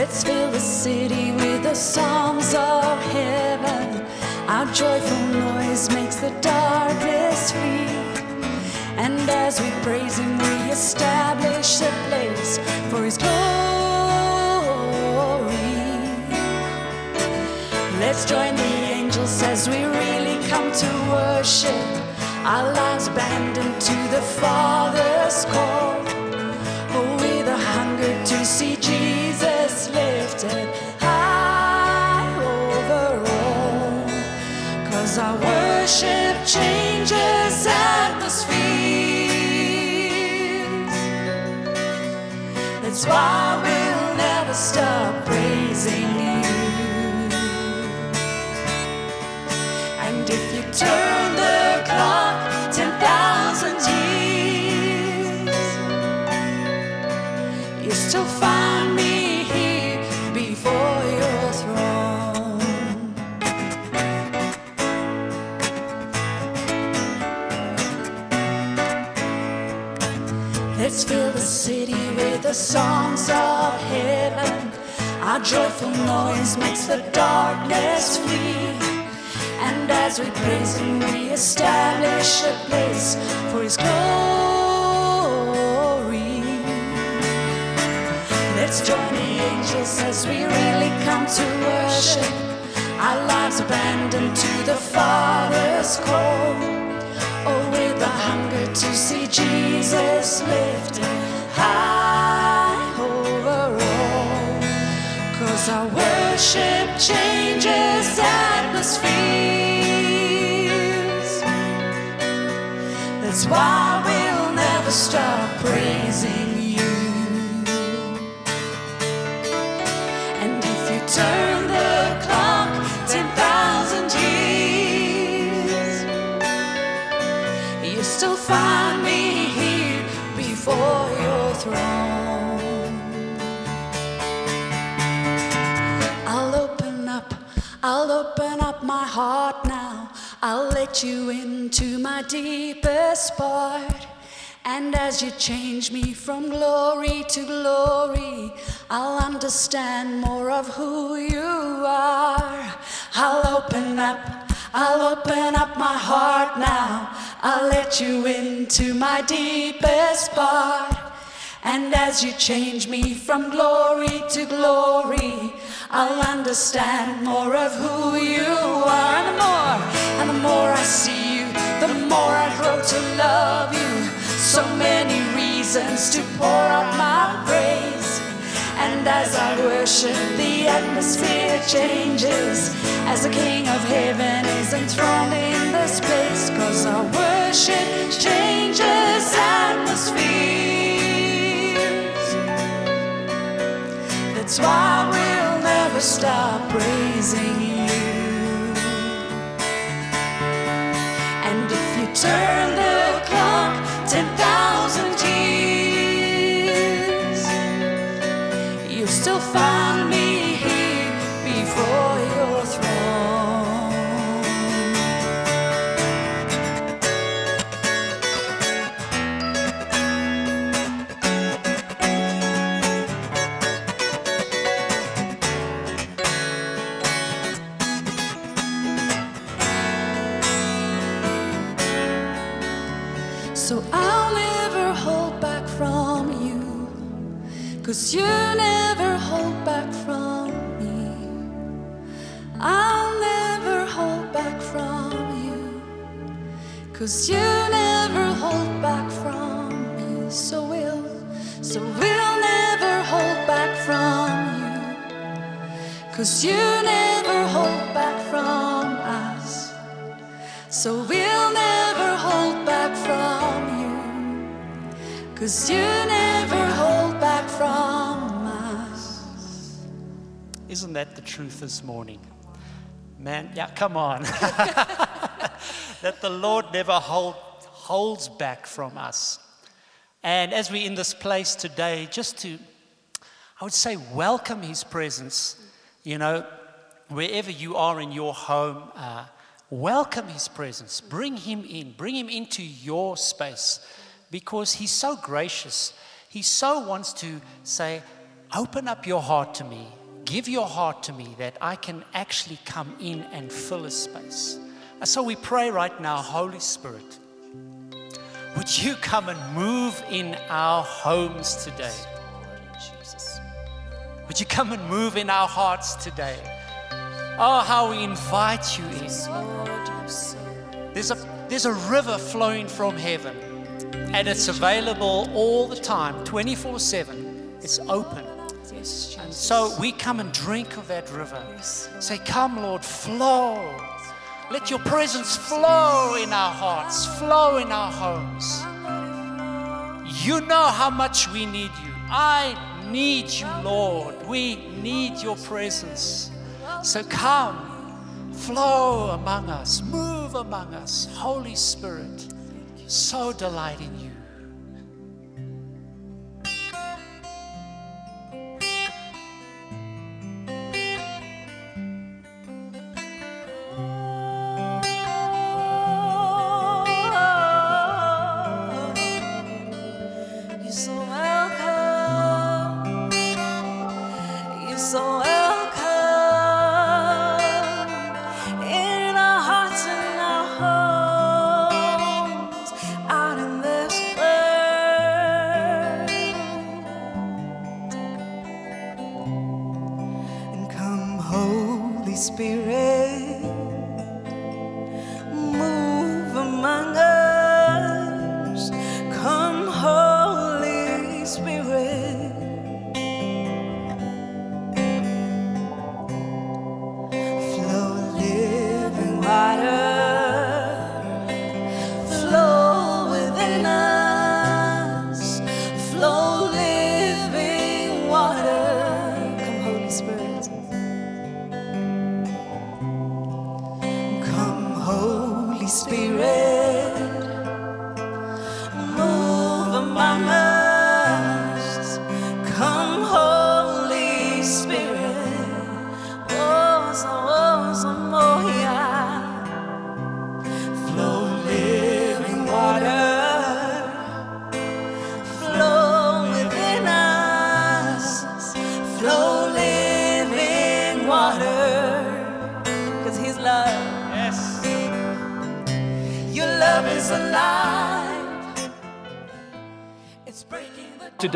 Let's fill the city with the songs of heaven. Our joyful noise makes the darkness flee. And as we praise Him, we establish a place for His glory. Let's join the angels as we really come to worship. Our lives abandoned to the Father's call. Oh, with a hunger to see Jesus high over. Cause our worship changes atmospheres. That's why we'll never stop praising you. The songs of heaven. Our joyful noise makes the darkness flee. And as we praise Him, we establish a place for His glory. Let's join the angels as we really come to worship. Our lives abandoned to the Father's call. Oh, with a hunger to see Jesus lifted high worship changes atmospheres. That's why we'll never stop praising you. And if you turn my heart now. I'll let you into my deepest part. And as you change me from glory to glory, I'll understand more of who you are. I'll open up, I'll open up my heart now. I'll let you into my deepest part. And as you change me from glory to glory, I'll understand more of who you are. And the more, and the more I see you, the more I grow to love you. So many reasons to pour out my praise. And as I worship, the atmosphere changes as the King of Heaven is enthroned in this place. Cause our worship changes atmospheres. That's why we'll never stop praising you. And if you turn Cause you never hold back from me. So we'll, so we'll never hold back from you. Cause you never hold back from us. So we'll never hold back from you. Cause you never hold back from us. Isn't that the truth this morning? Man, yeah, come on. that the Lord never hold, holds back from us. And as we're in this place today, just to, I would say, welcome His presence, you know, wherever you are in your home, uh, welcome His presence. Bring Him in, bring Him into your space because He's so gracious. He so wants to say, open up your heart to me. Give your heart to me that I can actually come in and fill a space. And so we pray right now, Holy Spirit, would you come and move in our homes today? Would you come and move in our hearts today? Oh, how we invite you in. There's a, there's a river flowing from heaven, and it's available all the time, 24 7. It's open. And so we come and drink of that river. Say, Come, Lord, flow. Let your presence flow in our hearts, flow in our homes. You know how much we need you. I need you, Lord. We need your presence. So come, flow among us, move among us. Holy Spirit, so delight in you.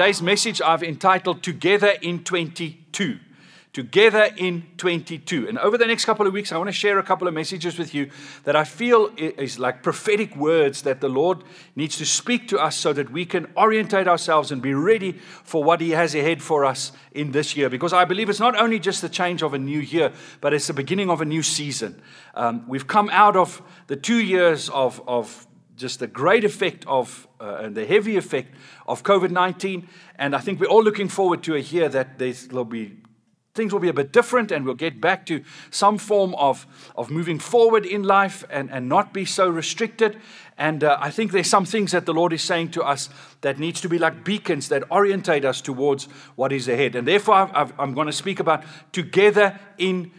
Today's message I've entitled Together in 22. Together in 22. And over the next couple of weeks, I want to share a couple of messages with you that I feel is like prophetic words that the Lord needs to speak to us so that we can orientate ourselves and be ready for what He has ahead for us in this year. Because I believe it's not only just the change of a new year, but it's the beginning of a new season. Um, we've come out of the two years of, of just the great effect of uh, and the heavy effect of COVID 19. And I think we're all looking forward to a year that there'll be things will be a bit different and we'll get back to some form of, of moving forward in life and, and not be so restricted. And uh, I think there's some things that the Lord is saying to us that needs to be like beacons that orientate us towards what is ahead. And therefore, I've, I'm going to speak about together in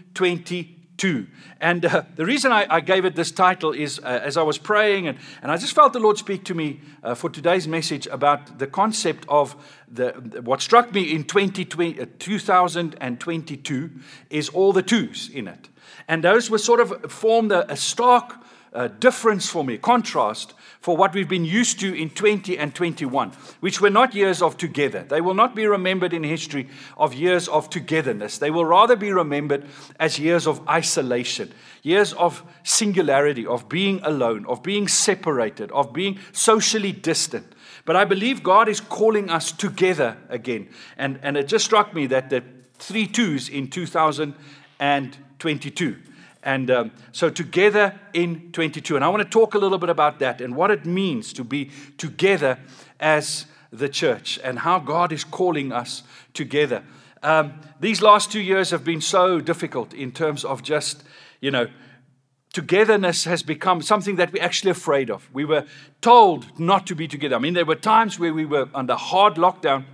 22. And uh, the reason I, I gave it this title is uh, as I was praying, and, and I just felt the Lord speak to me uh, for today's message about the concept of the, what struck me in 2020, uh, 2022 is all the twos in it. And those were sort of formed a, a stark uh, difference for me, contrast for what we've been used to in 20 and 21, which were not years of together. They will not be remembered in history of years of togetherness. They will rather be remembered as years of isolation, years of singularity, of being alone, of being separated, of being socially distant. But I believe God is calling us together again. And, and it just struck me that the three twos in 2022. And um, so, together in 22. And I want to talk a little bit about that and what it means to be together as the church and how God is calling us together. Um, these last two years have been so difficult in terms of just, you know, togetherness has become something that we're actually afraid of. We were told not to be together. I mean, there were times where we were under hard lockdown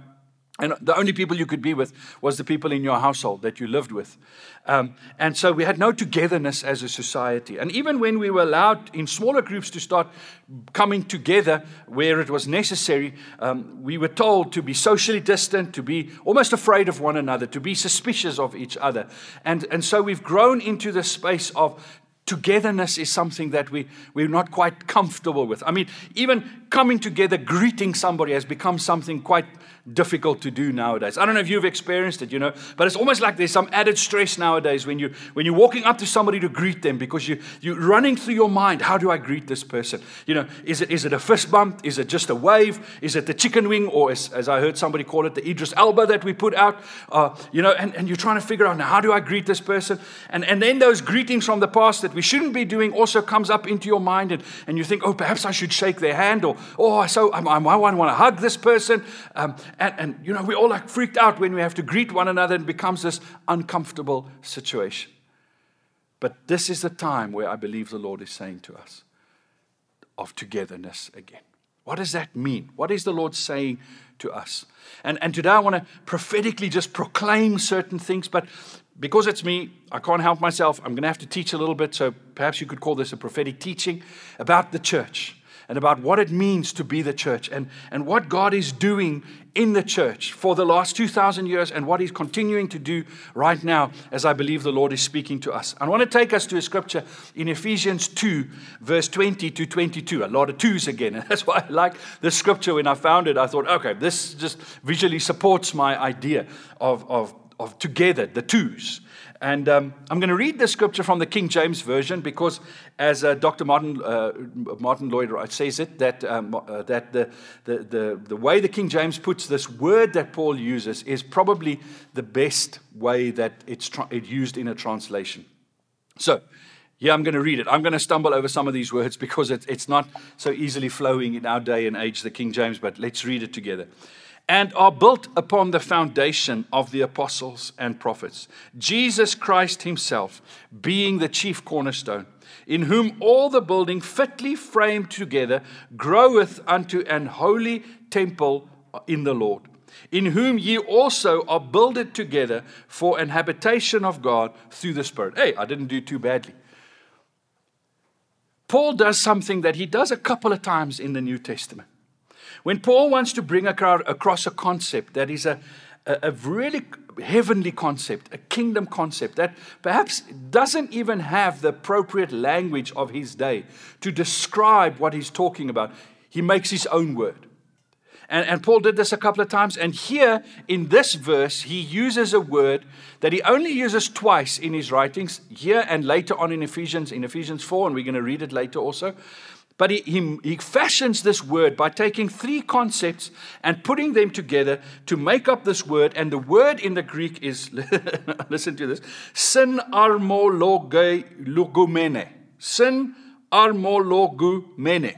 And the only people you could be with was the people in your household that you lived with. Um, and so we had no togetherness as a society. And even when we were allowed in smaller groups to start coming together where it was necessary, um, we were told to be socially distant, to be almost afraid of one another, to be suspicious of each other. And, and so we've grown into the space of togetherness is something that we, we're not quite comfortable with. I mean, even coming together, greeting somebody has become something quite difficult to do nowadays. I don't know if you've experienced it, you know, but it's almost like there's some added stress nowadays when you when you're walking up to somebody to greet them because you you're running through your mind, how do I greet this person? You know, is it is it a fist bump? Is it just a wave? Is it the chicken wing, or as, as I heard somebody call it, the Idris Elba that we put out? Uh, you know, and, and you're trying to figure out now how do I greet this person? And and then those greetings from the past that we shouldn't be doing also comes up into your mind, and, and you think, oh, perhaps I should shake their hand, or oh, so I, I want to hug this person. Um, and, and, you know, we all like freaked out when we have to greet one another and becomes this uncomfortable situation. But this is the time where I believe the Lord is saying to us of togetherness again. What does that mean? What is the Lord saying to us? And, and today I want to prophetically just proclaim certain things, but because it's me, I can't help myself. I'm going to have to teach a little bit, so perhaps you could call this a prophetic teaching about the church and about what it means to be the church and, and what God is doing in the church for the last 2,000 years and what He's continuing to do right now as I believe the Lord is speaking to us. I want to take us to a scripture in Ephesians 2, verse 20 to 22. A lot of twos again. And that's why I like this scripture. When I found it, I thought, okay, this just visually supports my idea of, of, of together, the twos. And um, I'm going to read the scripture from the King James Version because, as uh, Dr. Martyn, uh, Martyn Lloyd says it, that, um, uh, that the, the, the, the way the King James puts this word that Paul uses is probably the best way that it's, tra- it's used in a translation. So, yeah, I'm going to read it. I'm going to stumble over some of these words because it, it's not so easily flowing in our day and age, the King James, but let's read it together and are built upon the foundation of the apostles and prophets, Jesus Christ Himself being the chief cornerstone, in whom all the building fitly framed together groweth unto an holy temple in the Lord, in whom ye also are builded together for an habitation of God through the Spirit. Hey, I didn't do too badly. Paul does something that he does a couple of times in the New Testament. When Paul wants to bring across a concept that is a, a, really heavenly concept, a kingdom concept that perhaps doesn't even have the appropriate language of his day to describe what he's talking about, he makes his own word. And, and, Paul did this a couple of times. And here in this verse, he uses a word that he only uses twice in his writings, here and later on in Ephesians, in Ephesians 4, and we're going to read it later also. But he, he, he, fashions this word by taking three concepts and putting them together to make up this word. And the word in the Greek is, listen to this, sin armologumene. Sin armologumene.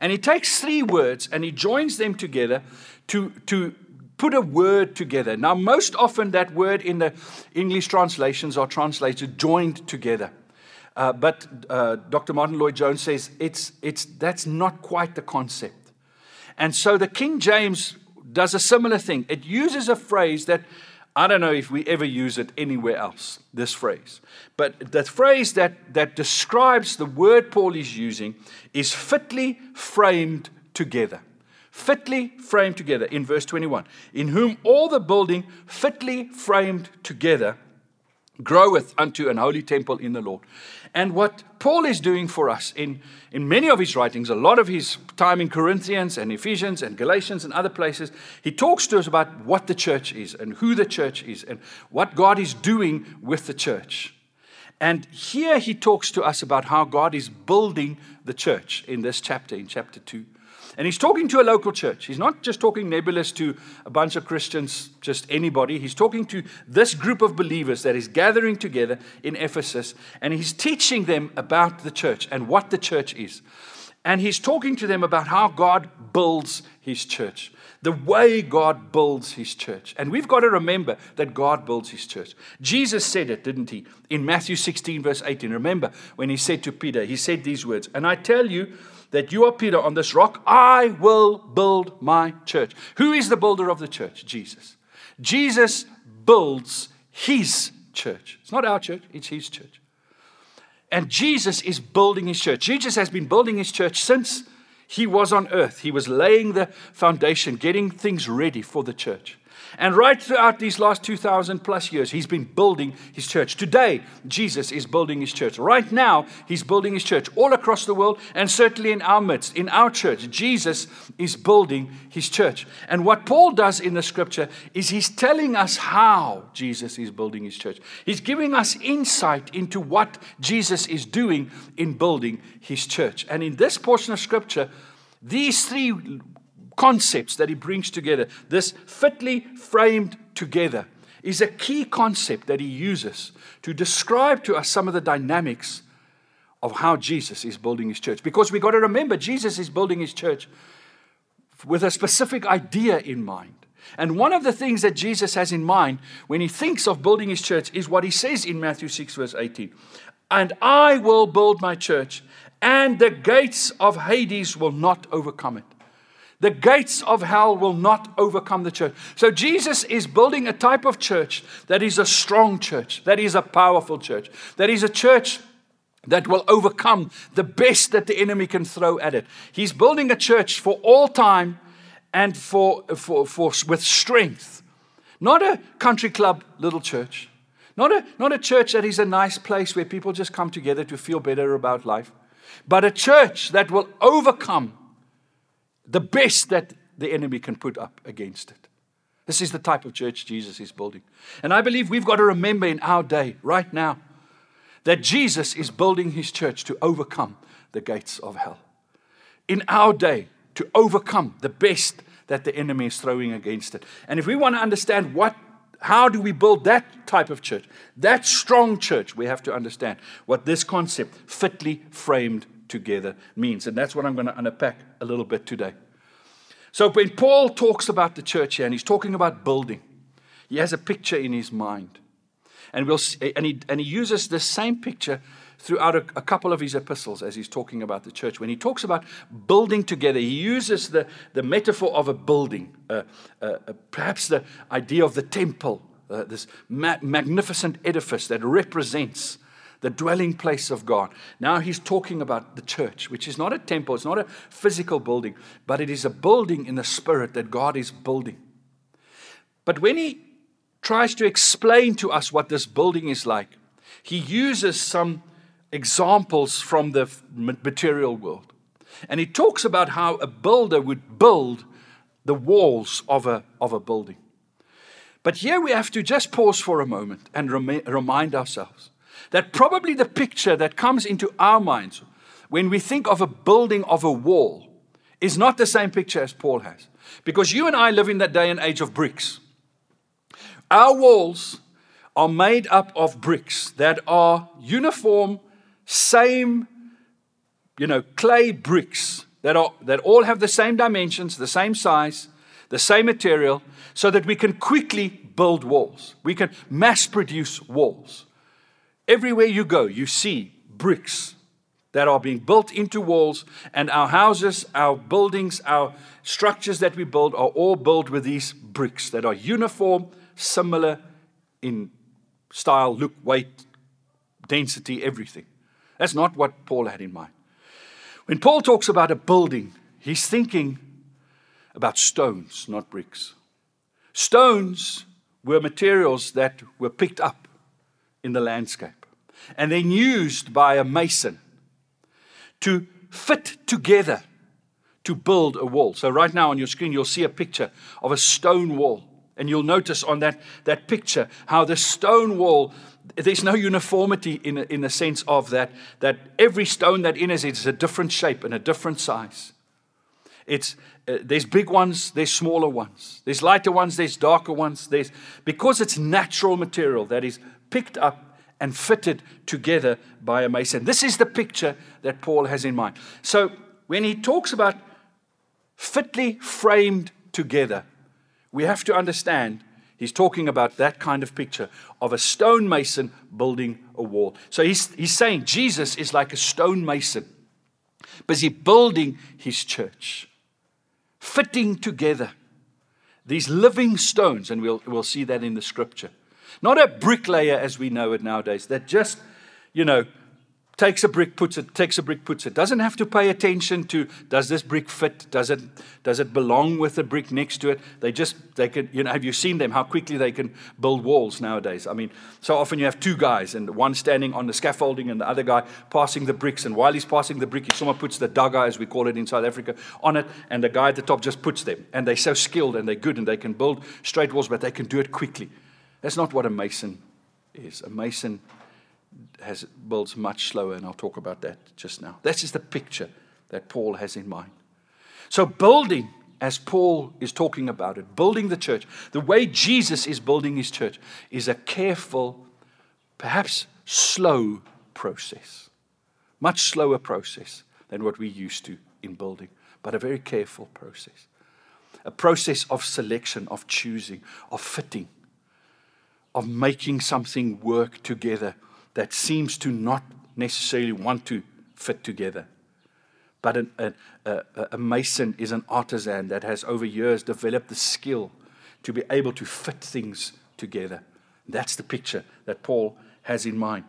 And he takes three words and he joins them together to, to put a word together. Now, most often that word in the English translations are translated joined together. Uh, but uh, Dr. Martyn Lloyd-Jones says it's, it's, that's not quite the concept. And so the King James does a similar thing. It uses a phrase that I don't know if we ever use it anywhere else, this phrase. But the phrase that, that describes the word Paul is using is fitly framed together. Fitly framed together in verse 21. In whom all the building fitly framed together groweth unto an holy temple in the Lord. And what Paul is doing for us in, in many of his writings, a lot of his time in Corinthians and Ephesians and Galatians and other places, he talks to us about what the church is and who the church is and what God is doing with the church. And here he talks to us about how God is building the church in this chapter, in chapter 2. And he's talking to a local church. He's not just talking nebulous to a bunch of Christians, just anybody. He's talking to this group of believers that is gathering together in Ephesus, and he's teaching them about the church and what the church is. And he's talking to them about how God builds his church, the way God builds his church. And we've got to remember that God builds his church. Jesus said it, didn't he? In Matthew 16, verse 18. Remember when he said to Peter, he said these words, And I tell you that you are Peter on this rock, I will build my church. Who is the builder of the church? Jesus. Jesus builds his church. It's not our church, it's his church. And Jesus is building his church. Jesus has been building his church since he was on earth. He was laying the foundation, getting things ready for the church. And right throughout these last 2,000 plus years, he's been building his church. Today, Jesus is building his church. Right now, he's building his church all across the world and certainly in our midst, in our church. Jesus is building his church. And what Paul does in the scripture is he's telling us how Jesus is building his church. He's giving us insight into what Jesus is doing in building his church. And in this portion of scripture, these three concepts that he brings together, this fitly framed together, is a key concept that he uses to describe to us some of the dynamics of how Jesus is building his church. Because we've got to remember, Jesus is building his church with a specific idea in mind. And one of the things that Jesus has in mind when he thinks of building his church is what he says in Matthew 6, verse 18 And I will build my church, and the gates of Hades will not overcome it. The gates of hell will not overcome the church. So Jesus is building a type of church that is a strong church, that is a powerful church, that is a church that will overcome the best that the enemy can throw at it. He's building a church for all time and for, for, for with strength. Not a country club little church. Not a, not a church that is a nice place where people just come together to feel better about life, but a church that will overcome the best that the enemy can put up against it. This is the type of church Jesus is building. And I believe we've got to remember in our day, right now, that Jesus is building his church to overcome the gates of hell. In our day, to overcome the best that the enemy is throwing against it. And if we want to understand what how do we build that type of church? That strong church, we have to understand what this concept, fitly framed together means. And that's what I'm going to unpack a little bit today. So, when Paul talks about the church here and he's talking about building, he has a picture in his mind. And, we'll and, he, and he uses the same picture throughout a, a, couple of his epistles as he's talking about the church. When he talks about building together, he uses the, the metaphor of a building, uh, uh, uh, perhaps the idea of the temple, uh, this ma- magnificent edifice that represents the dwelling place of God. Now he's talking about the church, which is not a temple, it's not a physical building, but it is a building in the spirit that God is building. But when he tries to explain to us what this building is like, he uses some examples from the material world. And he talks about how a builder would build the walls of a, of a building. But here we have to just pause for a moment and rem- remind ourselves that probably the picture that comes into our minds when we think of a building of a wall is not the same picture as Paul has. Because you and I live in that day and age of bricks. Our walls are made up of bricks that are uniform, same, you know, clay bricks that, are, that all have the same dimensions, the same size, the same material, so that we can quickly build walls. We can mass produce walls. Everywhere you go, you see bricks that are being built into walls, and our houses, our buildings, our structures that we build are all built with these bricks that are uniform, similar in style, look, weight, density, everything. That's not what Paul had in mind. When Paul talks about a building, he's thinking about stones, not bricks. Stones were materials that were picked up in the landscape and then used by a mason to fit together to build a wall. So, right now on your screen, you'll see a picture of a stone wall. And you'll notice on that, that picture how the stone wall, there's no uniformity in, in the sense of that, that every stone that enters it is a different shape and a different size. It's, uh, there's big ones, there's smaller ones. There's lighter ones, there's darker ones. There's, because it's natural material that is picked up and fitted together by a mason. This is the picture that Paul has in mind. So when he talks about fitly framed together, we have to understand he's talking about that kind of picture of a stonemason building a wall. So he's, he's saying Jesus is like a stonemason, busy building his church, fitting together these living stones, and we'll, we'll see that in the scripture. Not a bricklayer as we know it nowadays, that just, you know, takes a brick, puts it, takes a brick, puts it. Doesn't have to pay attention to does this brick fit? Does it does it belong with the brick next to it? They just they can you know have you seen them how quickly they can build walls nowadays? I mean, so often you have two guys and one standing on the scaffolding and the other guy passing the bricks. And while he's passing the brick, he someone puts the dagga, as we call it in South Africa, on it, and the guy at the top just puts them. And they're so skilled and they're good and they can build straight walls, but they can do it quickly. That's not what a mason is. A mason has builds much slower, and I'll talk about that just now. That is the picture that Paul has in mind. So, building, as Paul is talking about it, building the church, the way Jesus is building his church is a careful, perhaps slow process. Much slower process than what we used to in building, but a very careful process. A process of selection, of choosing, of fitting, of making something work together that seems to not necessarily want to fit together. But an, a, a, a, mason is an artisan that has over years developed the skill to be able to fit things together. That's the picture that Paul has in mind.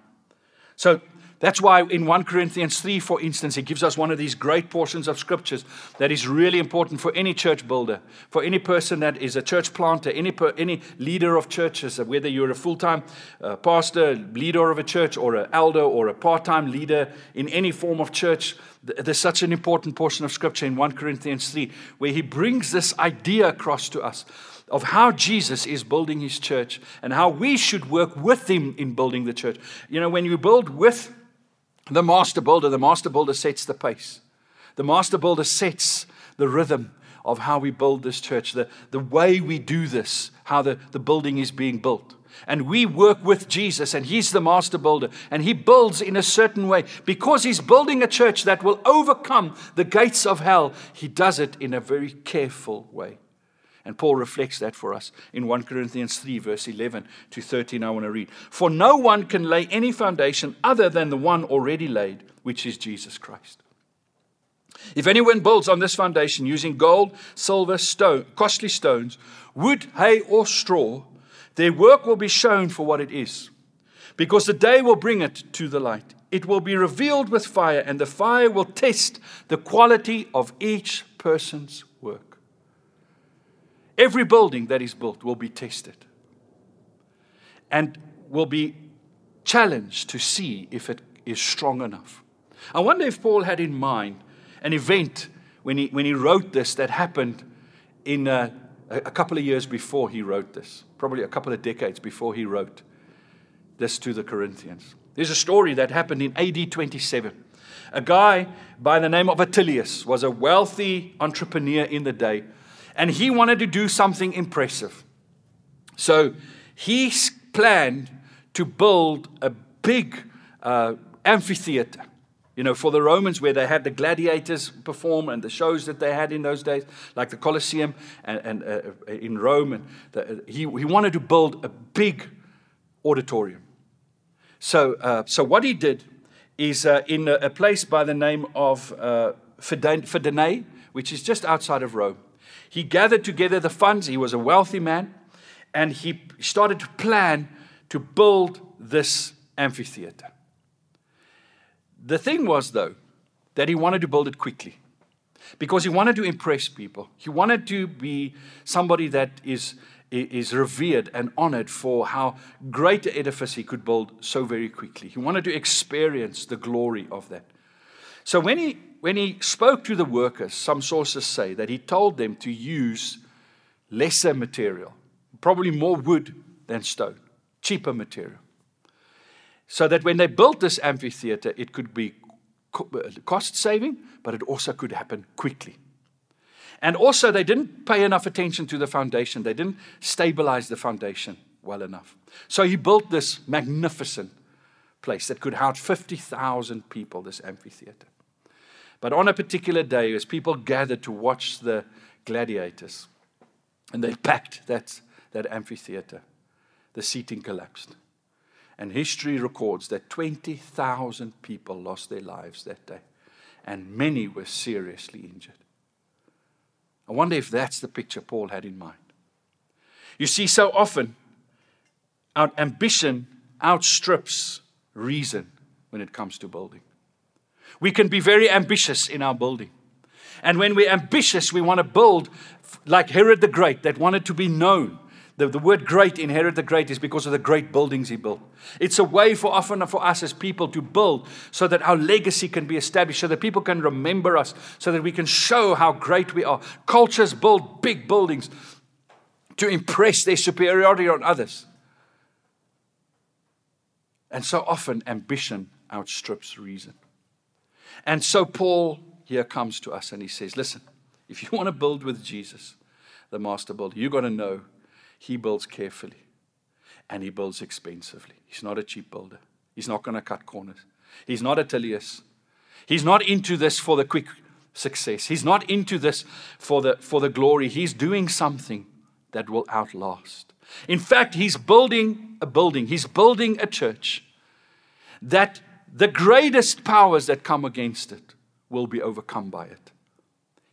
So that's why in 1 Corinthians 3, for instance, he gives us one of these great portions of scriptures that is really important for any church builder, for any person that is a church planter, any, per, any leader of churches, whether you're a full time uh, pastor, leader of a church, or an elder, or a part time leader in any form of church. There's such an important portion of scripture in 1 Corinthians 3 where he brings this idea across to us of how Jesus is building his church and how we should work with him in building the church. You know, when you build with the master builder, the master builder sets the pace. The master builder sets the rhythm of how we build this church, the, the way we do this, how the, the building is being built. And we work with Jesus, and He's the master builder, and He builds in a certain way. Because He's building a church that will overcome the gates of hell, He does it in a very careful way. And Paul reflects that for us in 1 Corinthians 3, verse 11 to 13. I want to read. For no one can lay any foundation other than the one already laid, which is Jesus Christ. If anyone builds on this foundation using gold, silver, stone, costly stones, wood, hay, or straw, their work will be shown for what it is, because the day will bring it to the light. It will be revealed with fire, and the fire will test the quality of each person's. Every building that is built will be tested and will be challenged to see if it is strong enough. I wonder if Paul had in mind an event when he, when he wrote this that happened in uh, a, a couple of years before he wrote this, probably a couple of decades before he wrote this to the Corinthians. There's a story that happened in AD 27. A guy by the name of Attilius was a wealthy entrepreneur in the day and he wanted to do something impressive. So he planned to build a big uh, amphitheater, you know, for the Romans where they had the gladiators perform and the shows that they had in those days, like the Colosseum and, and uh, in Rome. And the, he, he wanted to build a big auditorium. So, uh, so what he did is uh, in a, a, place by the name of uh, Fidenae, which is just outside of Rome. He gathered together the funds. He was a wealthy man. And he started to plan to build this amphitheater. The thing was, though, that he wanted to build it quickly because he wanted to impress people. He wanted to be somebody that is, is revered and honored for how great an edifice he could build so very quickly. He wanted to experience the glory of that. So when he when he spoke to the workers, some sources say that he told them to use lesser material, probably more wood than stone, cheaper material. So that when they built this amphitheater, it could be uh, cost saving, but it also could happen quickly. And also, they didn't pay enough attention to the foundation, they didn't stabilize the foundation well enough. So he built this magnificent place that could house 50,000 people, this amphitheater. But on a particular day, as people gathered to watch the gladiators, and they packed that, that amphitheater, the seating collapsed. And history records that 20,000 people lost their lives that day, and many were seriously injured. I wonder if that's the picture Paul had in mind. You see, so often our ambition outstrips reason when it comes to building. We can be very ambitious in our building. And when we're ambitious, we want to build like Herod the Great, that wanted to be known. The, the word great in Herod the Great is because of the great buildings he built. It's a way for often for us as people to build so that our legacy can be established, so that people can remember us, so that we can show how great we are. Cultures build big buildings to impress their superiority on others. And so often ambition outstrips reason. And so Paul here comes to us and he says, Listen, if you want to build with Jesus, the master builder, you've got to know he builds carefully and he builds expensively. He's not a cheap builder, he's not going to cut corners. He's not Attilius. He's not into this for the quick success. He's not into this for the, for the glory. He's doing something that will outlast. In fact, he's building a building, he's building a church that the greatest powers that come against it will be overcome by it.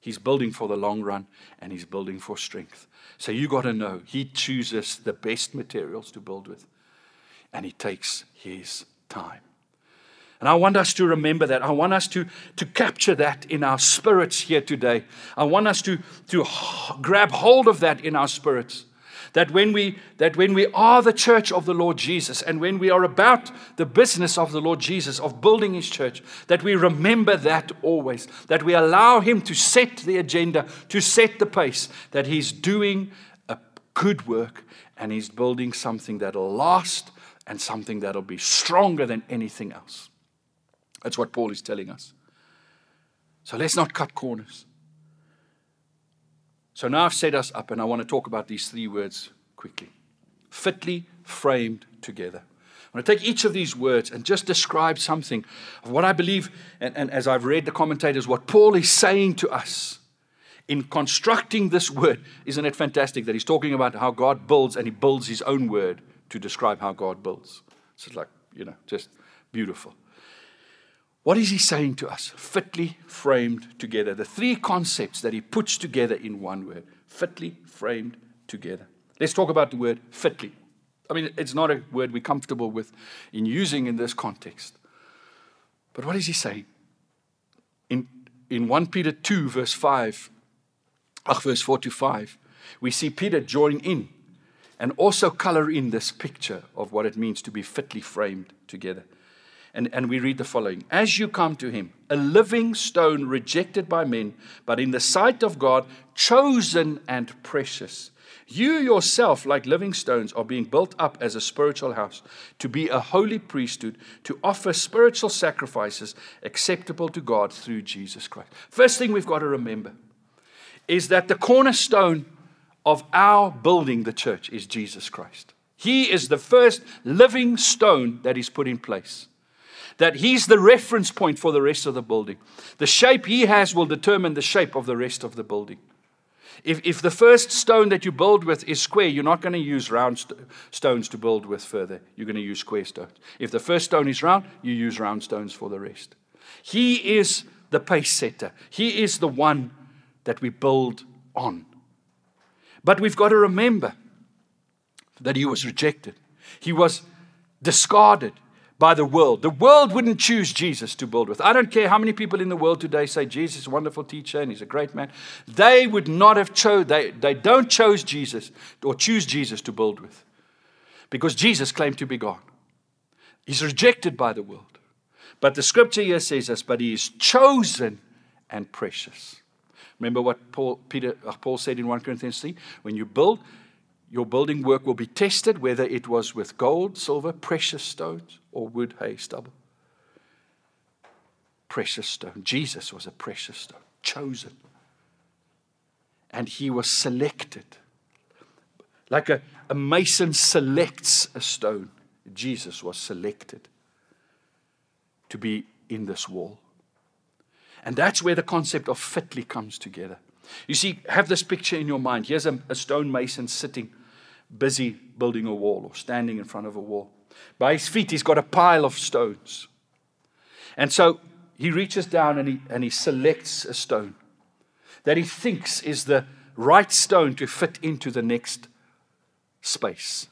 He's building for the long run and he's building for strength. So you got to know he chooses the best materials to build with and he takes his time. And I want us to remember that. I want us to, to capture that in our spirits here today. I want us to, to grab hold of that in our spirits. That when, we, that when we are the church of the Lord Jesus and when we are about the business of the Lord Jesus, of building his church, that we remember that always. That we allow him to set the agenda, to set the pace, that he's doing a good work and he's building something that'll last and something that'll be stronger than anything else. That's what Paul is telling us. So let's not cut corners. So now I've set us up, and I want to talk about these three words quickly fitly framed together. I want to take each of these words and just describe something of what I believe, and, and, as I've read the commentators, what Paul is saying to us in constructing this word. Isn't it fantastic that he's talking about how God builds and he builds his own word to describe how God builds? It's like, you know, just beautiful. What is he saying to us? Fitly framed together. The three concepts that he puts together in one word fitly framed together. Let's talk about the word fitly. I mean, it's not a word we're comfortable with in using in this context. But what is he saying? In, in 1 Peter 2, verse 5, ah, verse 4 to 5, we see Peter join in and also color in this picture of what it means to be fitly framed together. And, and we read the following As you come to him, a living stone rejected by men, but in the sight of God, chosen and precious. You yourself, like living stones, are being built up as a spiritual house to be a holy priesthood, to offer spiritual sacrifices acceptable to God through Jesus Christ. First thing we've got to remember is that the cornerstone of our building the church is Jesus Christ. He is the first living stone that is put in place that he's the reference point for the rest of the building. The shape he has will determine the shape of the rest of the building. If, if the first stone that you build with is square, you're not going to use round st- stones to build with further. You're going to use square stones. If the first stone is round, you use round stones for the rest. He is the pace setter, He is the one that we build on. But we've got to remember that He was rejected, He was discarded, by the world. The world wouldn't choose Jesus to build with. I don't care how many people in the world today say Jesus is a wonderful teacher and he's a great man. They would not have chose, they, they don't chose Jesus or choose Jesus to build with because Jesus claimed to be God. He's rejected by the world. But the scripture here says this, but he is chosen and precious. Remember what Paul, Peter, uh, Paul said in 1 Corinthians 3? When you build, your building work will be tested, whether it was with gold, silver, precious stones, or wood, hay, stubble. Precious stone. Jesus was a precious stone, chosen. And he was selected. Like a, a mason selects a stone, Jesus was selected to be in this wall. And that's where the concept of fitly comes together. You see, have this picture in your mind. Here's a, a stonemason sitting, busy building a wall or standing in front of a wall. By his feet, he's got a pile of stones. And so he reaches down and he, and he selects a stone that he thinks is the right stone to fit into the next space.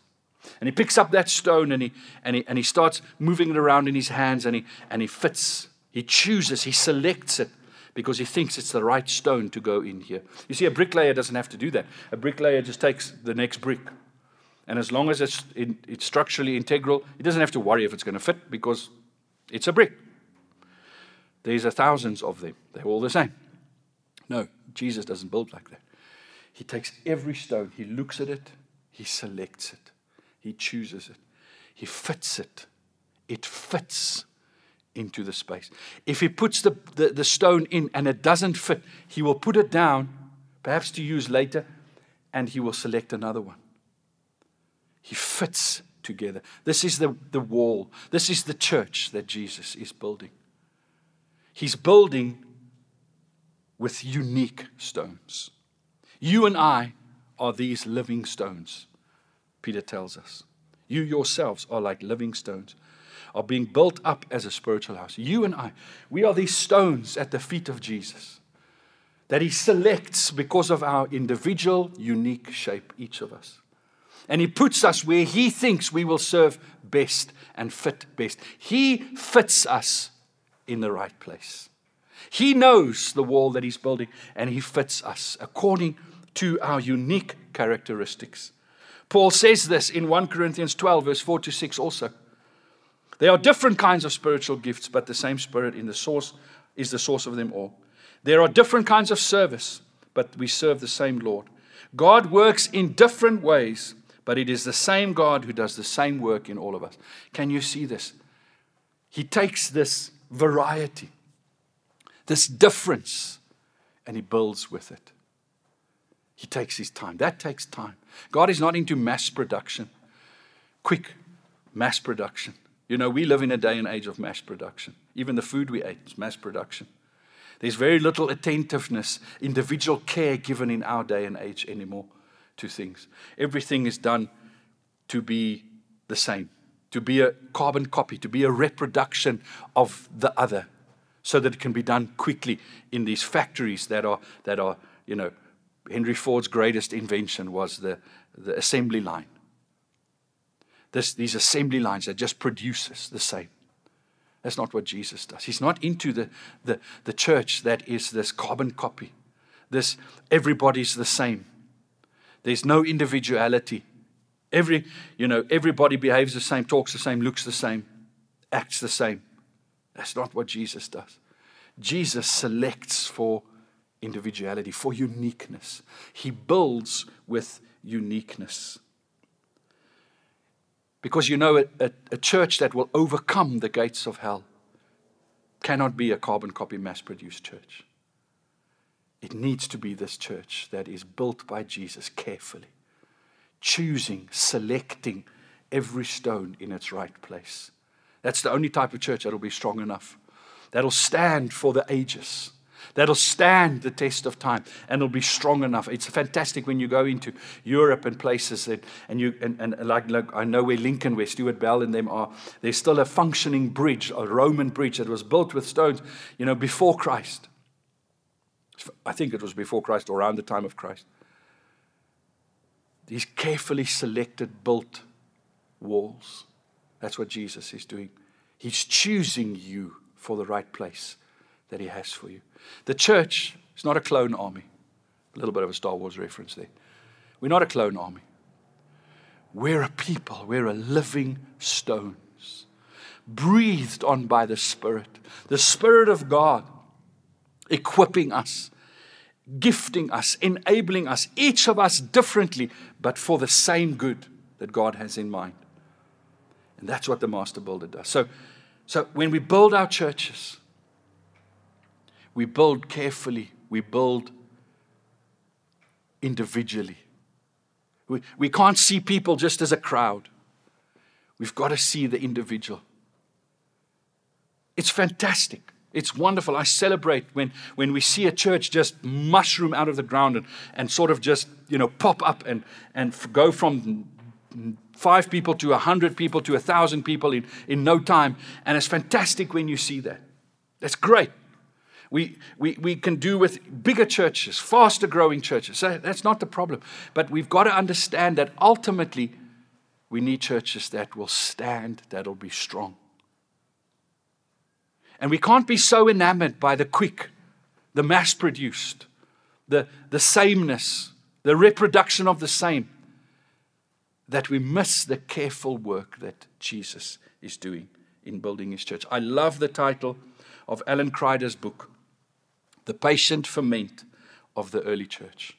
And he picks up that stone and he, and he, and he starts moving it around in his hands and he, and he fits, he chooses, he selects it because he thinks it's the right stone to go in here. You see, a bricklayer doesn't have to do that. A bricklayer just takes the next brick. And as long as it's, in, it's structurally integral, it doesn't have to worry if it's going to fit because it's a brick. There's a thousands of them. They're all the same. No, Jesus doesn't build like that. He takes every stone, he looks at it, he selects it, he chooses it, he fits it. It fits into the space. If he puts the, the, the stone in and it doesn't fit, he will put it down, perhaps to use later, and he will select another one. He fits together. This is the, the wall. This is the church that Jesus is building. He's building with unique stones. You and I are these living stones, Peter tells us. You yourselves are like living stones, are being built up as a spiritual house. You and I, we are these stones at the feet of Jesus that he selects because of our individual, unique shape, each of us. And he puts us where he thinks we will serve best and fit best. He fits us in the right place. He knows the wall that he's building, and he fits us according to our unique characteristics. Paul says this in 1 Corinthians 12, verse 4 to 6 also. There are different kinds of spiritual gifts, but the same Spirit in the source is the source of them all. There are different kinds of service, but we serve the same Lord. God works in different ways, but it is the same God who does the same work in all of us. Can you see this? He takes this variety this difference, and he builds with it. He takes his time. That takes time. God is not into mass production, quick mass production. You know, we live in a day and age of mass production. Even the food we ate is mass production. There's very little attentiveness, individual care given in our day and age anymore to things. Everything is done to be the same, to be a carbon copy, to be a reproduction of the other so that it can be done quickly in these factories that are, that are you know, Henry Ford's greatest invention was the, the assembly line. This, these assembly lines that just produces the same. That's not what Jesus does. He's not into the, the, the church that is this carbon copy. This everybody's the same. There's no individuality. Every, you know, everybody behaves the same, talks the same, looks the same, acts the same. That's not what Jesus does. Jesus selects for individuality, for uniqueness. He builds with uniqueness. Because you know, a, a, a, church that will overcome the gates of hell cannot be a carbon copy mass produced church. It needs to be this church that is built by Jesus carefully, choosing, selecting every stone in its right place that's the only type of church that'll be strong enough, that'll stand for the ages, that'll stand the test of time, and it'll be strong enough. It's fantastic when you go into Europe and places that, and you and, and like, like I know where Lincoln, where Stuart Bell and them are. There's still a functioning bridge, a Roman bridge that was built with stones, you know, before Christ. I think it was before Christ or around the time of Christ. These carefully selected, built walls. That's what Jesus is doing. He's choosing you for the right place that He has for you. The church is not a clone army. A little bit of a Star Wars reference there. We're not a clone army. We're a people, we're a living stones, breathed on by the Spirit, the Spirit of God, equipping us, gifting us, enabling us, each of us differently, but for the same good that God has in mind. And that's what the master builder does. So, so when we build our churches, we build carefully, we build individually. We, we can't see people just as a crowd. We've got to see the individual. It's fantastic It's wonderful. I celebrate when, when we see a church just mushroom out of the ground and, and sort of just, you know, pop up and, and go from five people to a hundred people to a thousand people in, in no time. And it's fantastic when you see that. That's great. We, we, we can do with bigger churches, faster growing churches. That's not the problem. But we've got to understand that ultimately we need churches that will stand, that'll be strong. And we can't be so enamored by the quick, the mass produced, the, the sameness, the reproduction of the same that we miss the careful work that Jesus is doing in building his church. I love the title of Alan Kreider's book, The Patient Ferment of the Early Church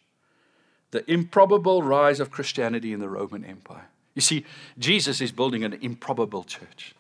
The Improbable Rise of Christianity in the Roman Empire. You see, Jesus is building an improbable church,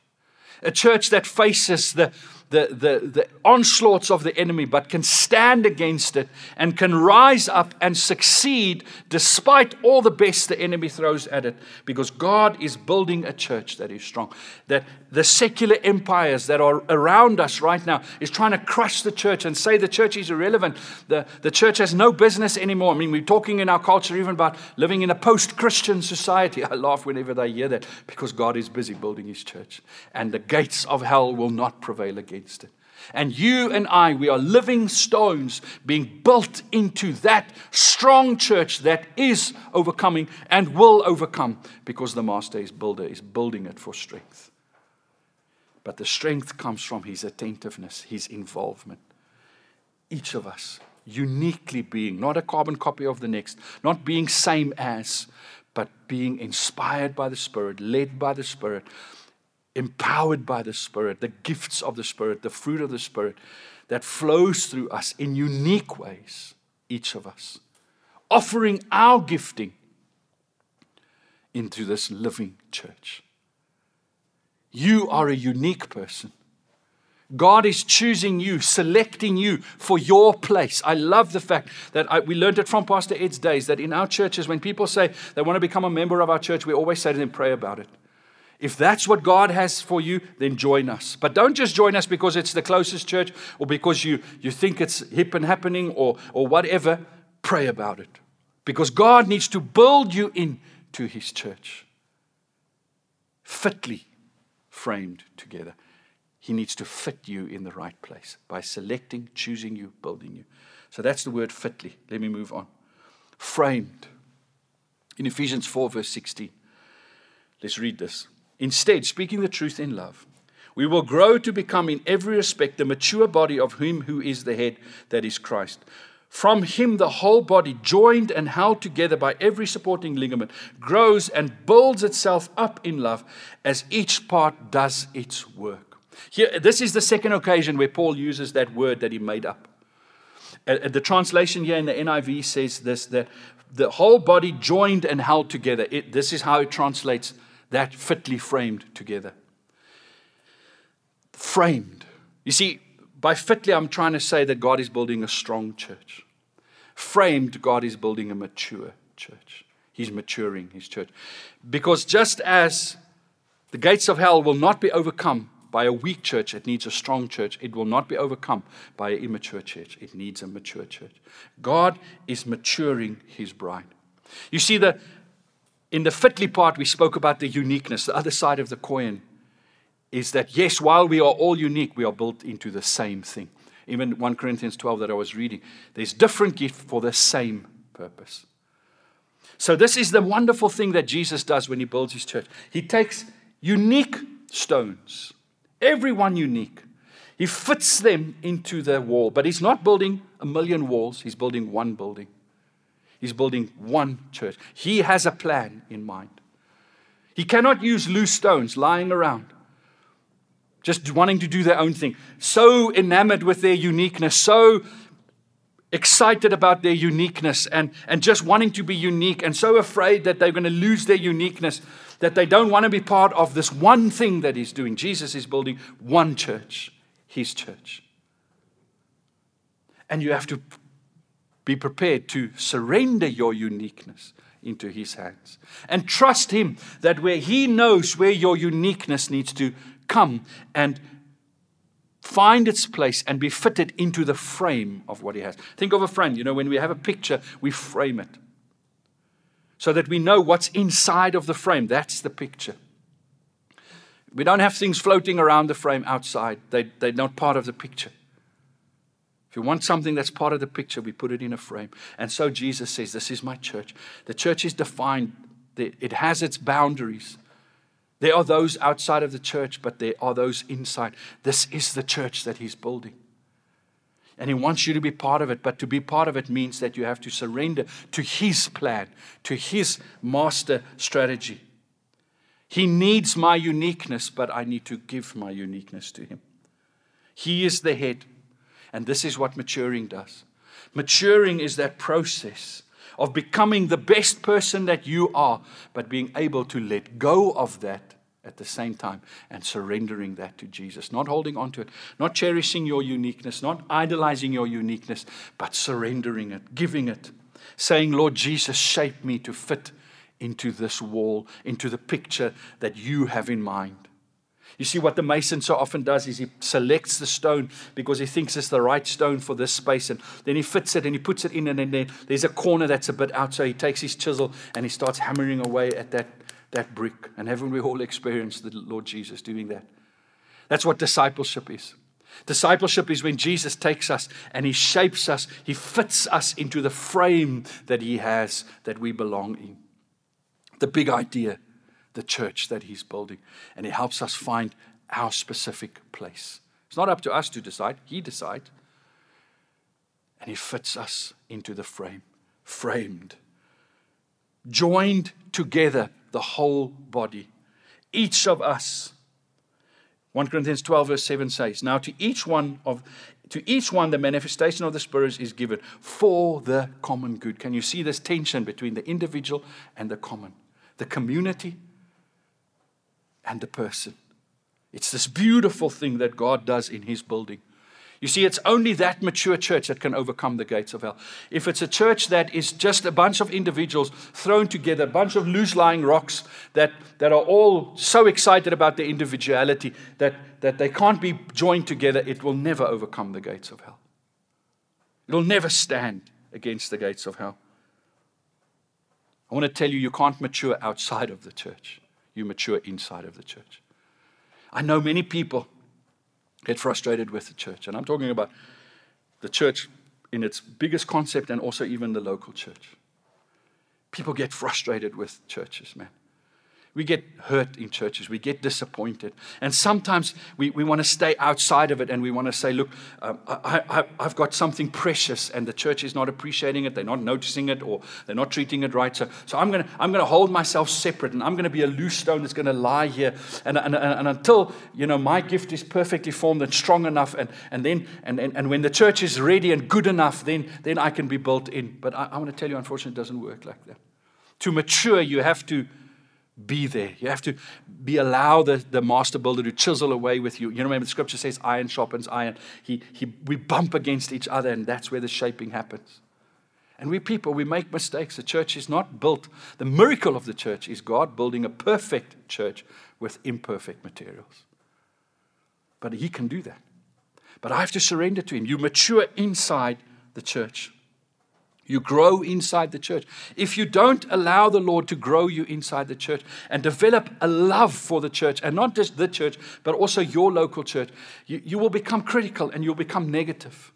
a church that faces the the, the, the onslaughts of the enemy, but can stand against it and can rise up and succeed despite all the best the enemy throws at it, because God is building a church that is strong. That the secular empires that are around us right now is trying to crush the church and say the church is irrelevant. The, the church has no business anymore. I mean, we're talking in our culture even about living in a post Christian society. I laugh whenever they hear that because God is busy building his church, and the gates of hell will not prevail against against it. And you and I, we are living stones being built into that strong church that is overcoming and will overcome because the Master is builder is building it for strength. But the strength comes from his attentiveness, his involvement. Each of us uniquely being, not a carbon copy of the next, not being same as, but being inspired by the Spirit, led by the Spirit empowered by the Spirit, the gifts of the Spirit, the fruit of the Spirit that flows through us in unique ways, each of us, offering our gifting into this living church. You are a unique person. God is choosing you, selecting you for your place. I love the fact that I, we learned it from Pastor Ed's days that in our churches, when people say they want to become a member of our church, we always say to them, pray about it. If that's what God has for you, then join us. But don't just join us because it's the closest church or because you, you think it's hip and happening or, or whatever. Pray about it. Because God needs to build you into His church, fitly framed together. He needs to fit you in the right place by selecting, choosing you, building you. So that's the word fitly. Let me move on. Framed. In Ephesians 4, verse 16. Let's read this. Instead, speaking the truth in love, we will grow to become in every respect the mature body of him who is the head, that is Christ. From him, the whole body, joined and held together by every supporting ligament, grows and builds itself up in love as each part does its work. Here, this is the second occasion where Paul uses that word that he made up. Uh, the translation here in the NIV says this that the whole body joined and held together. It, this is how it translates that fitly framed together. Framed. You see, by fitly, I'm trying to say that God is building a strong church. Framed, God is building a mature church. He's maturing his church. Because just as the gates of hell will not be overcome by a weak church, it needs a strong church. It will not be overcome by an immature church. It needs a mature church. God is maturing his bride. You see, the, in the fitly part, we spoke about the uniqueness. The other side of the coin is that, yes, while we are all unique, we are built into the same thing. Even 1 Corinthians 12 that I was reading, there's different gifts for the same purpose. So, this is the wonderful thing that Jesus does when he builds his church. He takes unique stones, everyone unique. He fits them into the wall, but he's not building a million walls, he's building one building. He's building one church. He has a plan in mind. He cannot use loose stones lying around, just wanting to do their own thing. So enamored with their uniqueness, so excited about their uniqueness and, and just wanting to be unique, and so afraid that they're going to lose their uniqueness that they don't want to be part of this one thing that he's doing. Jesus is building one church, his church. And you have to be prepared to surrender your uniqueness into His hands and trust Him that where He knows where your uniqueness needs to come and find its place and be fitted into the frame of what He has. Think of a frame. You know, when we have a picture, we frame it so that we know what's inside of the frame. That's the picture. We don't have things floating around the frame outside, they, they're not part of the picture. If you want something that's part of the picture, we put it in a frame. And so Jesus says, This is my church. The church is defined, it has its boundaries. There are those outside of the church, but there are those inside. This is the church that he's building. And he wants you to be part of it. But to be part of it means that you have to surrender to his plan, to his master strategy. He needs my uniqueness, but I need to give my uniqueness to him. He is the head. And this is what maturing does. Maturing is that process of becoming the best person that you are, but being able to let go of that at the same time and surrendering that to Jesus. Not holding on to it, not cherishing your uniqueness, not idolizing your uniqueness, but surrendering it, giving it, saying, Lord Jesus, shape me to fit into this wall, into the picture that you have in mind. You see, what the mason so often does is he selects the stone because he thinks it's the right stone for this space. And then he fits it and he puts it in, and then there's a corner that's a bit out. So he takes his chisel and he starts hammering away at that, that brick. And haven't we all experienced the Lord Jesus doing that? That's what discipleship is. Discipleship is when Jesus takes us and he shapes us, he fits us into the frame that he has that we belong in. The big idea the church that He's building. And He helps us find our specific place. It's not up to us to decide, He decides. And He fits us into the frame, framed, joined together, the whole body. Each of us. 1 Corinthians 12, verse 7 says, Now to each one of to each one the manifestation of the Spirit is given for the common good. Can you see this tension between the individual and the common? The community and the person. It's this beautiful thing that God does in His building. You see, it's only that mature church that can overcome the gates of hell. If it's a church that is just a bunch of individuals thrown together, a bunch of loose lying rocks that, that are all so excited about their individuality that, that they can't be joined together, it will never overcome the gates of hell. It'll never stand against the gates of hell. I want to tell you, you can't mature outside of the church you mature inside of the church. I know many people get frustrated with the church, and I'm talking about the church in its biggest concept and also even the local church. People get frustrated with churches, man. We get hurt in churches. We get disappointed. And sometimes we, we want to stay outside of it and we want to say, look, um, I, I've got something precious and the church is not appreciating it. They're not noticing it or they're not treating it right. So, so I'm going to I'm to hold myself separate and I'm going to be a loose stone that's going to lie here. And, and, and, and until, you know, my gift is perfectly formed and strong enough and, and then, and, and, and when the church is ready and good enough, then, then I can be built in. But I, I want to tell you, unfortunately, it doesn't work like that. To mature, you have to be there. You have to be allow the, the master builder to chisel away with you. You know, remember the scripture says iron sharpens iron. He, he, we bump against each other, and that's where the shaping happens. And we people, we make mistakes. The church is not built. The miracle of the church is God building a perfect church with imperfect materials. But He can do that. But I have to surrender to Him. You mature inside the church. You grow inside the church. If you don't allow the Lord to grow you inside the church and develop a love for the church, and not just the church, but also your local church, you, you will become critical and you'll become negative.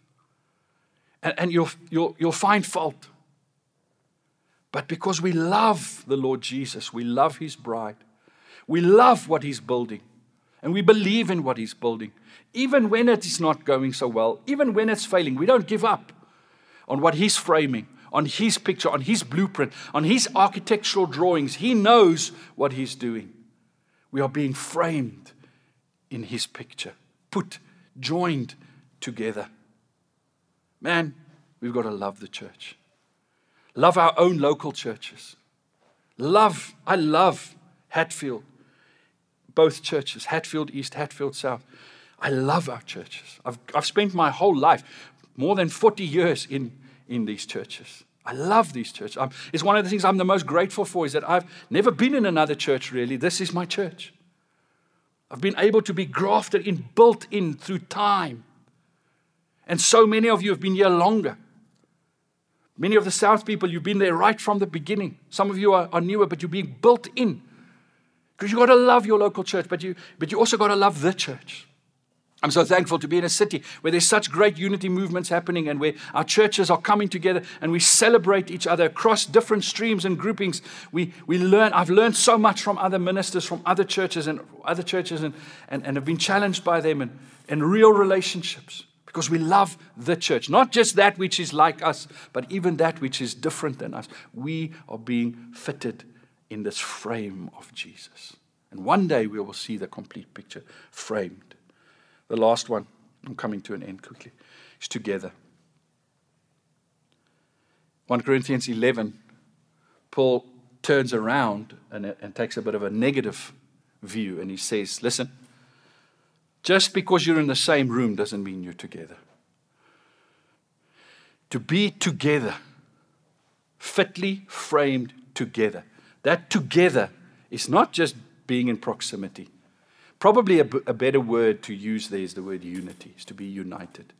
And, and you'll, you'll, you'll find fault. But because we love the Lord Jesus, we love his bride, we love what he's building, and we believe in what he's building, even when it is not going so well, even when it's failing, we don't give up on what he's framing, on his picture, on his blueprint, on his architectural drawings. He knows what he's doing. We are being framed in his picture, put, joined together. Man, we've got to love the church. Love our own local churches. Love, I love Hatfield, both churches, Hatfield East, Hatfield South. I love our churches. I've, I've spent my whole life more than 40 years in, in these churches. I love these churches. I'm, it's one of the things I'm the most grateful for is that I've never been in another church really. This is my church. I've been able to be grafted in, built in through time. And so many of you have been here longer. Many of the South people, you've been there right from the beginning. Some of you are, are newer, but you're being built in. Because you've got to love your local church, but you, but you also got to love the church. I'm so thankful to be in a city where there's such great unity movements happening and where our churches are coming together and we celebrate each other across different streams and groupings. We, we learn, I've learned so much from other ministers, from other churches and other churches and, and, and have been challenged by them and, and real relationships because we love the church. Not just that which is like us, but even that which is different than us. We are being fitted in this frame of Jesus. And one day we will see the complete picture framed. The last one, I'm coming to an end quickly, is together. 1 Corinthians 11, Paul turns around and, and takes a bit of a negative view and he says, Listen, just because you're in the same room doesn't mean you're together. To be together, fitly framed together. That together is not just being in proximity. Probably a, a better word to use there is the word unity, is to be united.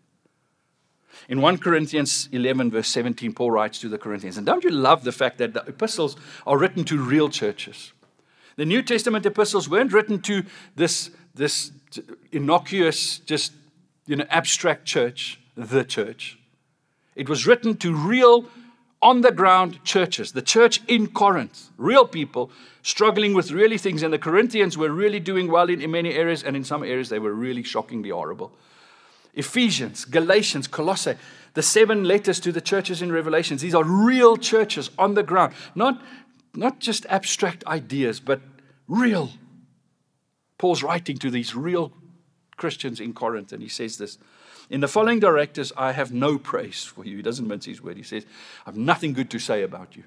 In 1 Corinthians 11, verse 17, Paul writes to the Corinthians, and don't you love the fact that the epistles are written to real churches? The New Testament epistles weren't written to this, this innocuous, just you know, abstract church, the church. It was written to real on the ground churches, the church in Corinth, real people struggling with really things. And the Corinthians were really doing well in, in many areas, and in some areas they were really shockingly horrible. Ephesians, Galatians, Colossae, the seven letters to the churches in Revelations, these are real churches on the ground, not, not just abstract ideas, but real. Paul's writing to these real Christians in Corinth, and he says this in the following directives, I have no praise for you. He doesn't mince his word. He says, I have nothing good to say about you.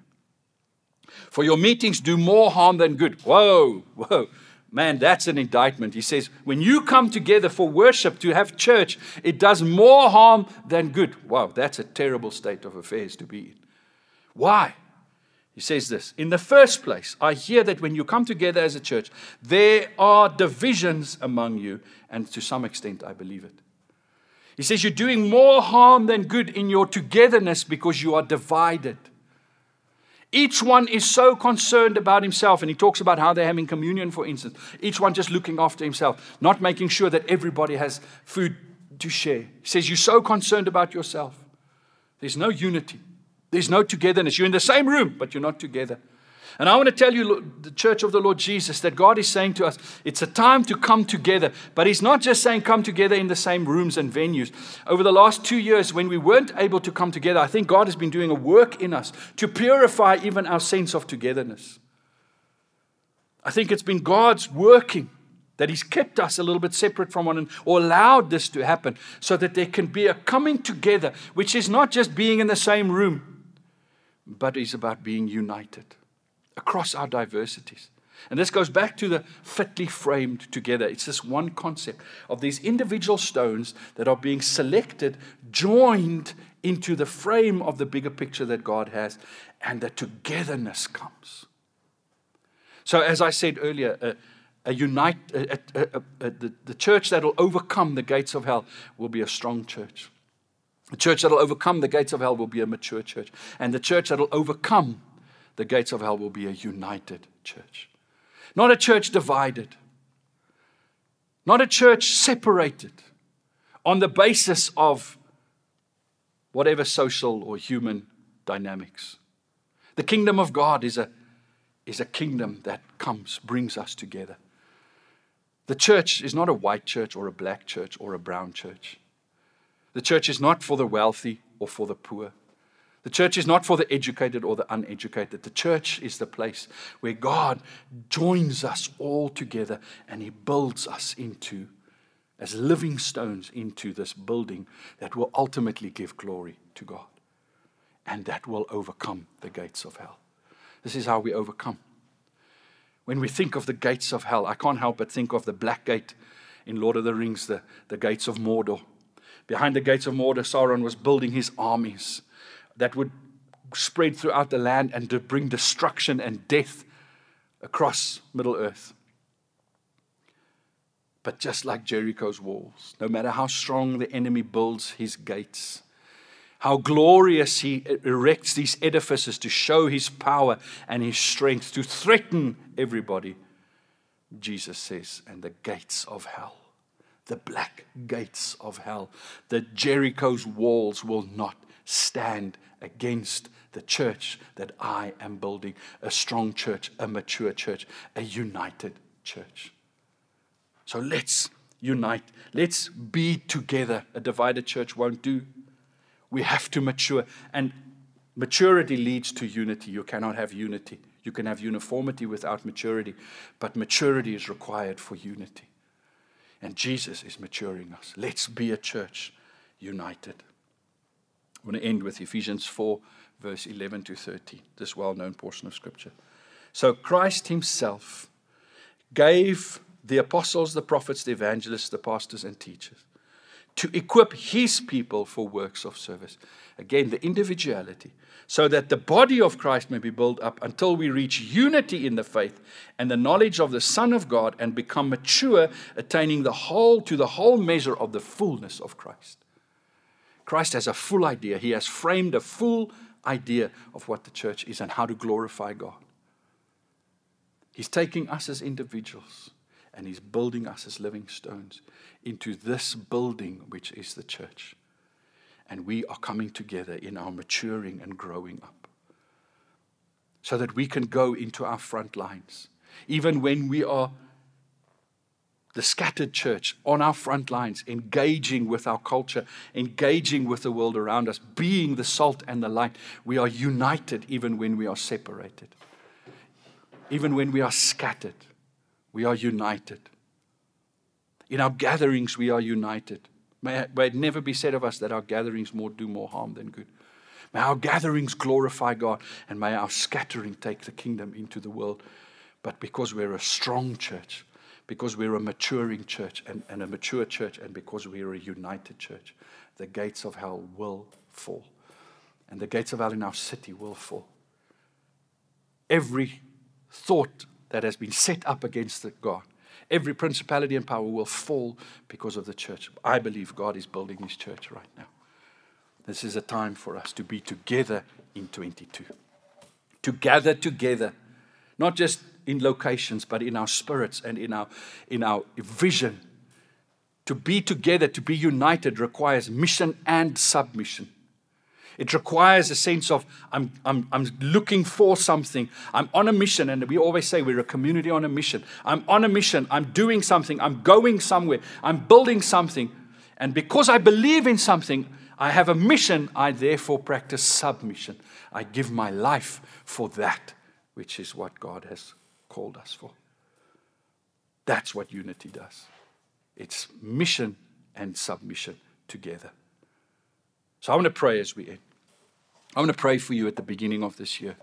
For your meetings do more harm than good. Whoa, whoa. Man, that's an indictment. He says, when you come together for worship to have church, it does more harm than good. Wow, that's a terrible state of affairs to be in. Why? He says this In the first place, I hear that when you come together as a church, there are divisions among you, and to some extent, I believe it. He says you're doing more harm than good in your togetherness because you are divided. Each one is so concerned about himself, and he talks about how they're having communion, for instance. Each one just looking after himself, not making sure that everybody has food to share. He says, You're so concerned about yourself. There's no unity, there's no togetherness. You're in the same room, but you're not together. And I want to tell you, the church of the Lord Jesus, that God is saying to us, it's a time to come together. But He's not just saying come together in the same rooms and venues. Over the last two years, when we weren't able to come together, I think God has been doing a work in us to purify even our sense of togetherness. I think it's been God's working that He's kept us a little bit separate from one another or allowed this to happen so that there can be a coming together, which is not just being in the same room, but is about being united across our diversities. And this goes back to the fitly framed together. It's this one concept of these individual stones that are being selected, joined into the frame of the bigger picture that God has, and the togetherness comes. So, as I said earlier, a, a unite, a, a, the, the church that will overcome the gates of hell will be a strong church. The church that will overcome the gates of hell will be a mature church. And the church that will overcome the gates of hell will be a united church. Not a church divided, not a church separated on the basis of whatever social or human dynamics. The kingdom of God is a, is a kingdom that comes, brings us together. The church is not a white church or a black church or a brown church. The church is not for the wealthy or for the poor. The church is not for the educated or the uneducated. The church is the place where God joins us all together and He builds us into, as living stones, into this building that will ultimately give glory to God and that will overcome the gates of hell. This is how we overcome. When we think of the gates of hell, I can't help but think of the black gate in Lord of the Rings, the, the gates of Mordor. Behind the gates of Mordor, Sauron was building his armies that would spread throughout the land and to bring destruction and death across Middle Earth. But just like Jericho's walls, no matter how strong the enemy builds his gates, how glorious he erects these edifices to show his power and his strength, to threaten everybody, Jesus says, and the gates of hell, the black gates of hell, the Jericho's walls will not stand against the church that I am building a strong church, a mature church, a united church. So let's unite. Let's be together. A divided church won't do. We have to mature. And maturity leads to unity. You cannot have unity. You can have uniformity without maturity, but maturity is required for unity. And Jesus is maturing us. Let's be a church united. I want to end with Ephesians 4, verse 11 to 13, this well known portion of Scripture. So Christ Himself gave the apostles, the prophets, the evangelists, the pastors, and teachers to equip His people for works of service. Again, the individuality, so that the body of Christ may be built up until we reach unity in the faith and the knowledge of the Son of God and become mature, attaining the whole to the whole measure of the fullness of Christ. Christ has a full idea. He has framed a full idea of what the church is and how to glorify God. He's taking us as individuals and He's building us as living stones into this building, which is the church. And we are coming together in our maturing and growing up so that we can go into our front lines, even when we are the scattered church on our front lines, engaging with our culture, engaging with the world around us, being the salt and the light. We are united even when we are separated. Even when we are scattered, we are united. In our gatherings, we are united. May, it never be said of us that our gatherings more do more harm than good. May our gatherings glorify God, and may our scattering take the kingdom into the world. But because we're a strong church, because we're a maturing church and, and a mature church, and because we're a united church, the gates of hell will fall. And the gates of hell in our city will fall. Every thought that has been set up against God, every principality and power will fall because of the church. I believe God is building his church right now. This is a time for us to be together in 22. To gather together, not just in locations, but in our spirits and in our, in our vision. To be together, to be united, requires mission and submission. It requires a sense of I'm, I'm, I'm looking for something. I'm on a mission, and we always say we're a community on a mission. I'm on a mission. I'm doing something. I'm going somewhere. I'm building something. And because I believe in something, I have a mission. I therefore practice submission. I give my life for that, which is what God has called us for. That's what unity does it's mission and submission together. So I want to pray as we end. I want to pray for you at the beginning of this year.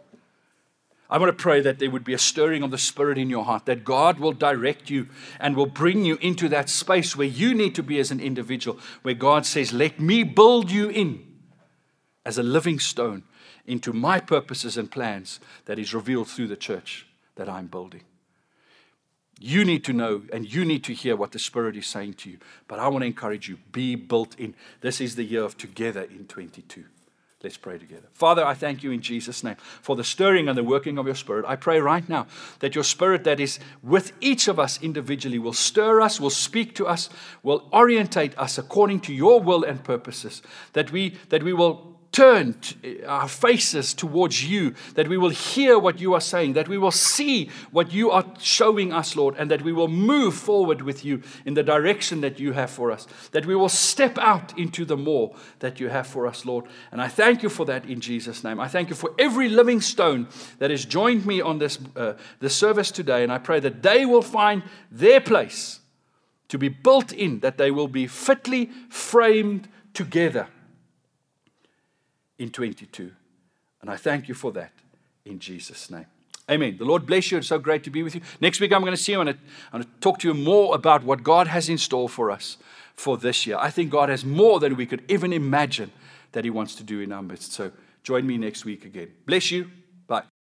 I want to pray that there would be a stirring of the Spirit in your heart, that God will direct you and will bring you into that space where you need to be as an individual, where God says, Let me build you in as a living stone into my purposes and plans that is revealed through the church that I'm building. You need to know and you need to hear what the Spirit is saying to you. But I want to encourage you be built in. This is the year of together in 22. Let's pray together. Father, I thank you in Jesus' name for the stirring and the working of your Spirit. I pray right now that your Spirit that is with each of us individually will stir us, will speak to us, will orientate us according to your will and purposes. That we, that we will turn our faces towards you, that we will hear what you are saying, that we will see what you are showing us, Lord, and that we will move forward with you in the direction that you have for us, that we will step out into the more that you have for us, Lord. And I thank you for that in Jesus' name. I thank you for every living stone that has joined me on this, uh, this service today, and I pray that they will find their place to be built in, that they will be fitly framed together in 22. And I thank you for that in Jesus' name. Amen. The Lord bless you. It's so great to be with you. Next week, I'm going to see you. To, I'm going to talk to you more about what God has in store for us for this year. I think God has more than we could even imagine that He wants to do in our midst. So join me next week again. Bless you. Bye.